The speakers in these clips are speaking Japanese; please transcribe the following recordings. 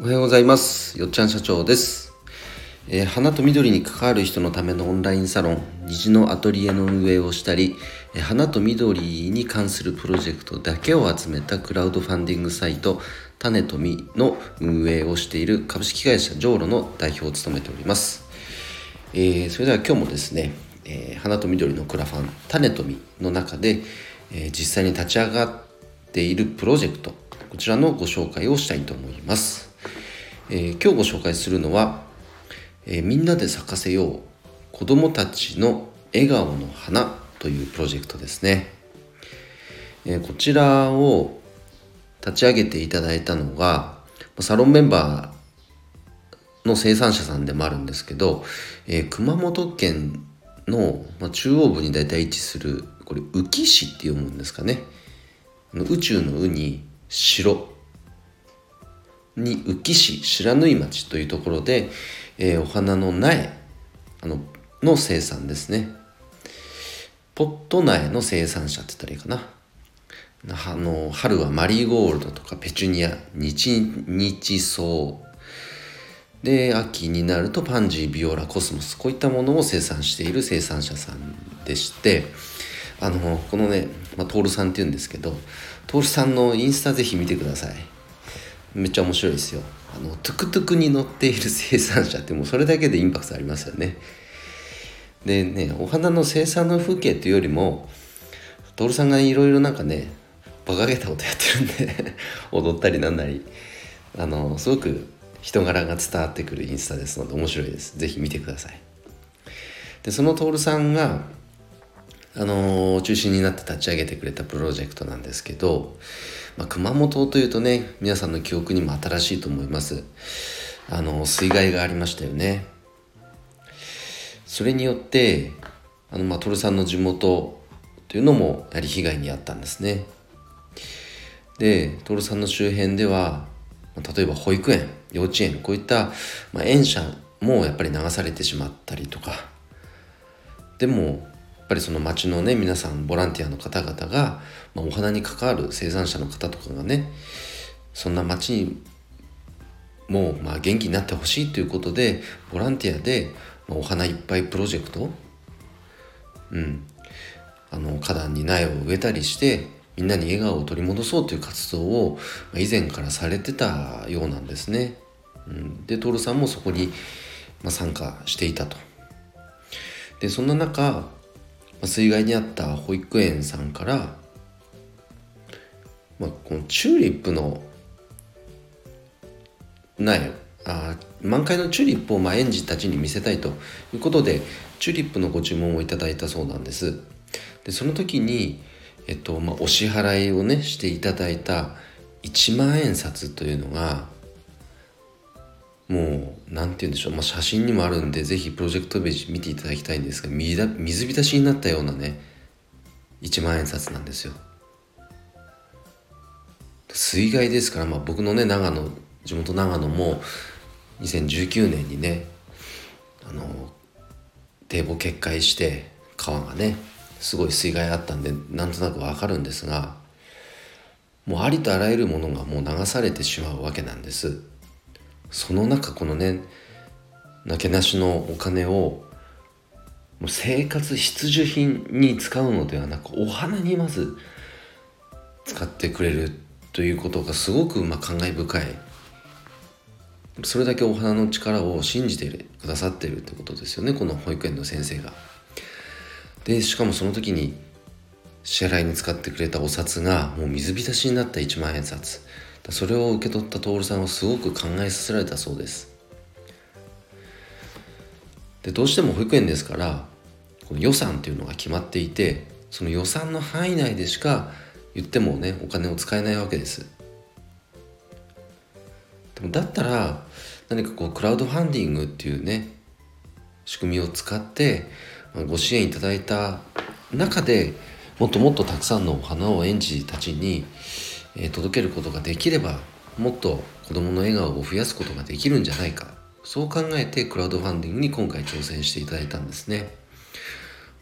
おはようございます。よっちゃん社長です、えー花と緑に関わる人のためのオンラインサロン虹のアトリエの運営をしたりえー花と緑に関するプロジェクトだけを集めたクラウドファンディングサイト種とみの運営をしている株式会社ジョーロの代表を務めております、えーそれでは今日もですね、えー花と緑のクラファン種とみの中で、えー実際に立ち上がっているプロジェクトこちらのご紹介をしたいと思います、えー今日ご紹介するのは、えーみんなで咲かせよう子どもたちの笑顔の花というプロジェクトですね、えーこちらを立ち上げていただいたのがサロンメンバーの生産者さんでもあるんですけど、え熊本県の、まあ、中央部に大体位置するこれ宇城市って読むんですかね。宇宙の「う」に「城」に宇城市白縫町というところで、えーお花の苗あのの生産ですね。ポット苗の生産者って言ったらいいかな。あの春はマリーゴールドとかペチュニア日日草。で秋になるとパンジービオラコスモスこういったものを生産している生産者さんでしてあのこのね、まあ、トールさんっていうんですけどトールさんのインスタぜひ見てください。めっちゃ面白いですよ。あのトゥクトゥクに乗っている生産者ってもうそれだけでインパクトありますよね。でねお花の生産の風景というよりも徹さんがいろいろなんかね馬鹿げたことやってるんで 踊ったりなんなりあのすごく人柄が伝わってくるインスタですので面白いです。是非見てください。でその徹さんがあの中心になって立ち上げてくれたプロジェクトなんですけど、まあ、熊本というとね皆さんの記憶にも新しいと思います。あの水害がありましたよね。それによってあの、まあ、徹さんの地元というのもやはり被害に遭ったんですね。で徹さんの周辺では例えば保育園幼稚園こういった、まあ、園舎もやっぱり流されてしまったりとか。でもぱりその町のね皆さんボランティアの方々が、まあ、お花に関わる生産者の方とかがねそんな町にもうまあ元気になってほしいということでボランティアで、まあお花いっぱいプロジェクトうんあの花壇に苗を植えたりしてみんなに笑顔を取り戻そうという活動を以前からされてたようなんですね。うん、で徹さんもそこに、参加していたと。でそんな中、水害に遭った保育園さんから、まあ、このチューリップの苗あ満開のチューリップをまあ園児たちに見せたいということでチューリップのご注文をいただいたそうなんです。でその時に、えっとまあ、お支払いをねしていただいた1万円札というのがもう何て言うんでしょう、まあ、写真にもあるんでぜひプロジェクトページ見ていただきたいんですが水だ水浸しになったようなね1万円札なんですよ。水害ですから、まあ、僕のね長野地元長野も2019年にねあの堤防決壊して川がねすごい水害あったんでなんとなくわかるんですがもうありとあらゆるものがもう流されてしまうわけなんです。その中このねなけなしのお金をもう生活必需品に使うのではなくお花にまず使ってくれるということがすごくまあ感慨深いそれだけお花の力を信じてくださってるってことですよねこの保育園の先生が。でしかもその時に支払いに使ってくれたお札がもう水浸しになった1万円札それを受け取った徹さんはすごく考えさせられたそうです。でどうしても保育園ですからこの予算っていうのが決まっていてその予算の範囲内でしか言ってもねお金を使えないわけです。でもだったら何かこうクラウドファンディングっていうね仕組みを使ってご支援いただいた中でもっともっとたくさんのお花を園児たちに、えー届けることができればもっと子どもの笑顔を増やすことができるんじゃないか。そう考えてクラウドファンディングに今回挑戦していただいたんですね、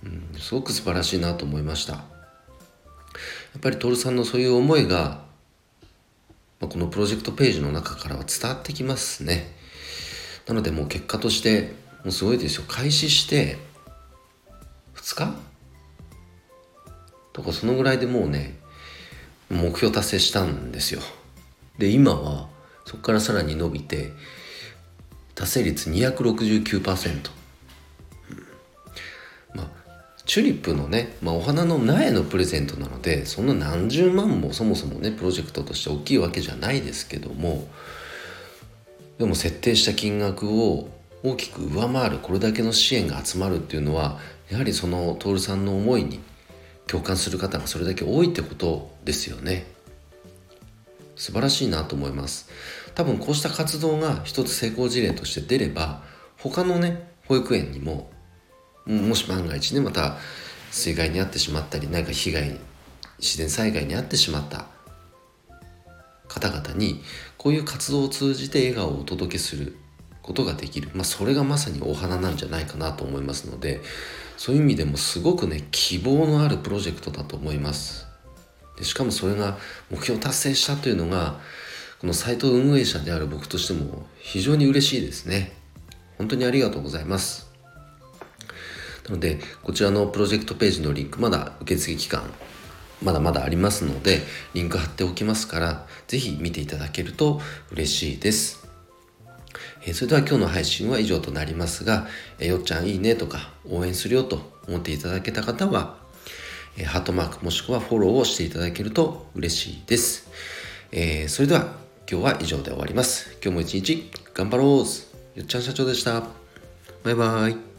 うん、すごく素晴らしいなと思いました。やっぱり徹さんのそういう思いがまあ、このプロジェクトページの中からは伝わってきますね。なのでもう結果としてもうすごいですよ。開始して2日？とかそのぐらいでもうね目標達成したんですよ。で今はそこからさらに伸びて達成率269%、まあチューリップのね、まあ、お花の苗のプレゼントなのでそんな何十万もそもそもねプロジェクトとして大きいわけじゃないですけどもでも設定した金額を大きく上回るこれだけの支援が集まるっていうのはやはりその徹さんの思いに共感する方がそれだけ多いってことですよね。素晴らしいなと思います。多分こうした活動が一つ成功事例として出れば他のね保育園にももし万が一ねまた水害に遭ってしまったり何か被害自然災害に遭ってしまった方々にこういう活動を通じて笑顔をお届けすることができる、まあ、それがまさにお花なんじゃないかなと思いますのでそういう意味でもすごくね希望のあるプロジェクトだと思います。でしかもそれが目標達成したというのがこのサイト運営者である僕としても非常に嬉しいですね。本当にありがとうございます。なのでこちらのプロジェクトページのリンクまだ受付期間まだまだありますのでリンク貼っておきますから是非見ていただけると嬉しいです。えそれでは今日の配信は以上となりますが、えよっちゃんいいねとか応援するよと思っていただけた方は、えハートマークもしくはフォローをしていただけると嬉しいです。え、それでは今日は以上で終わります。今日も一日頑張ろうよっちゃん社長でした。バイバイ。